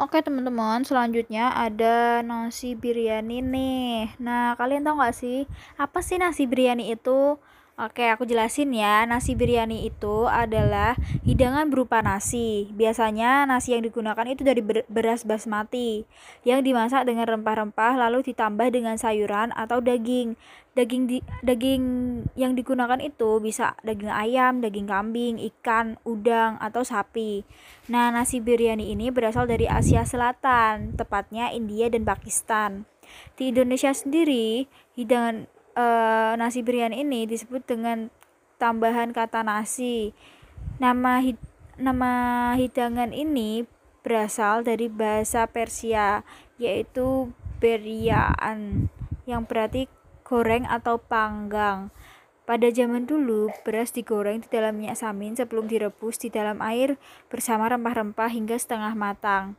Oke teman-teman, selanjutnya ada nasi biryani nih. Nah, kalian tahu nggak sih, apa sih nasi biryani itu? Oke, aku jelasin ya. Nasi biryani itu adalah hidangan berupa nasi. Biasanya nasi yang digunakan itu dari beras basmati yang dimasak dengan rempah-rempah lalu ditambah dengan sayuran atau daging. Daging di, daging yang digunakan itu bisa daging ayam, daging kambing, ikan, udang atau sapi. Nah, nasi biryani ini berasal dari Asia Selatan, tepatnya India dan Pakistan. Di Indonesia sendiri, hidangan uh, nasi biryani ini disebut dengan tambahan kata nasi. Nama hid nama hidangan ini berasal dari bahasa Persia yaitu beryaan yang berarti goreng atau panggang. Pada zaman dulu, beras digoreng di dalam minyak samin sebelum direbus di dalam air bersama rempah-rempah hingga setengah matang.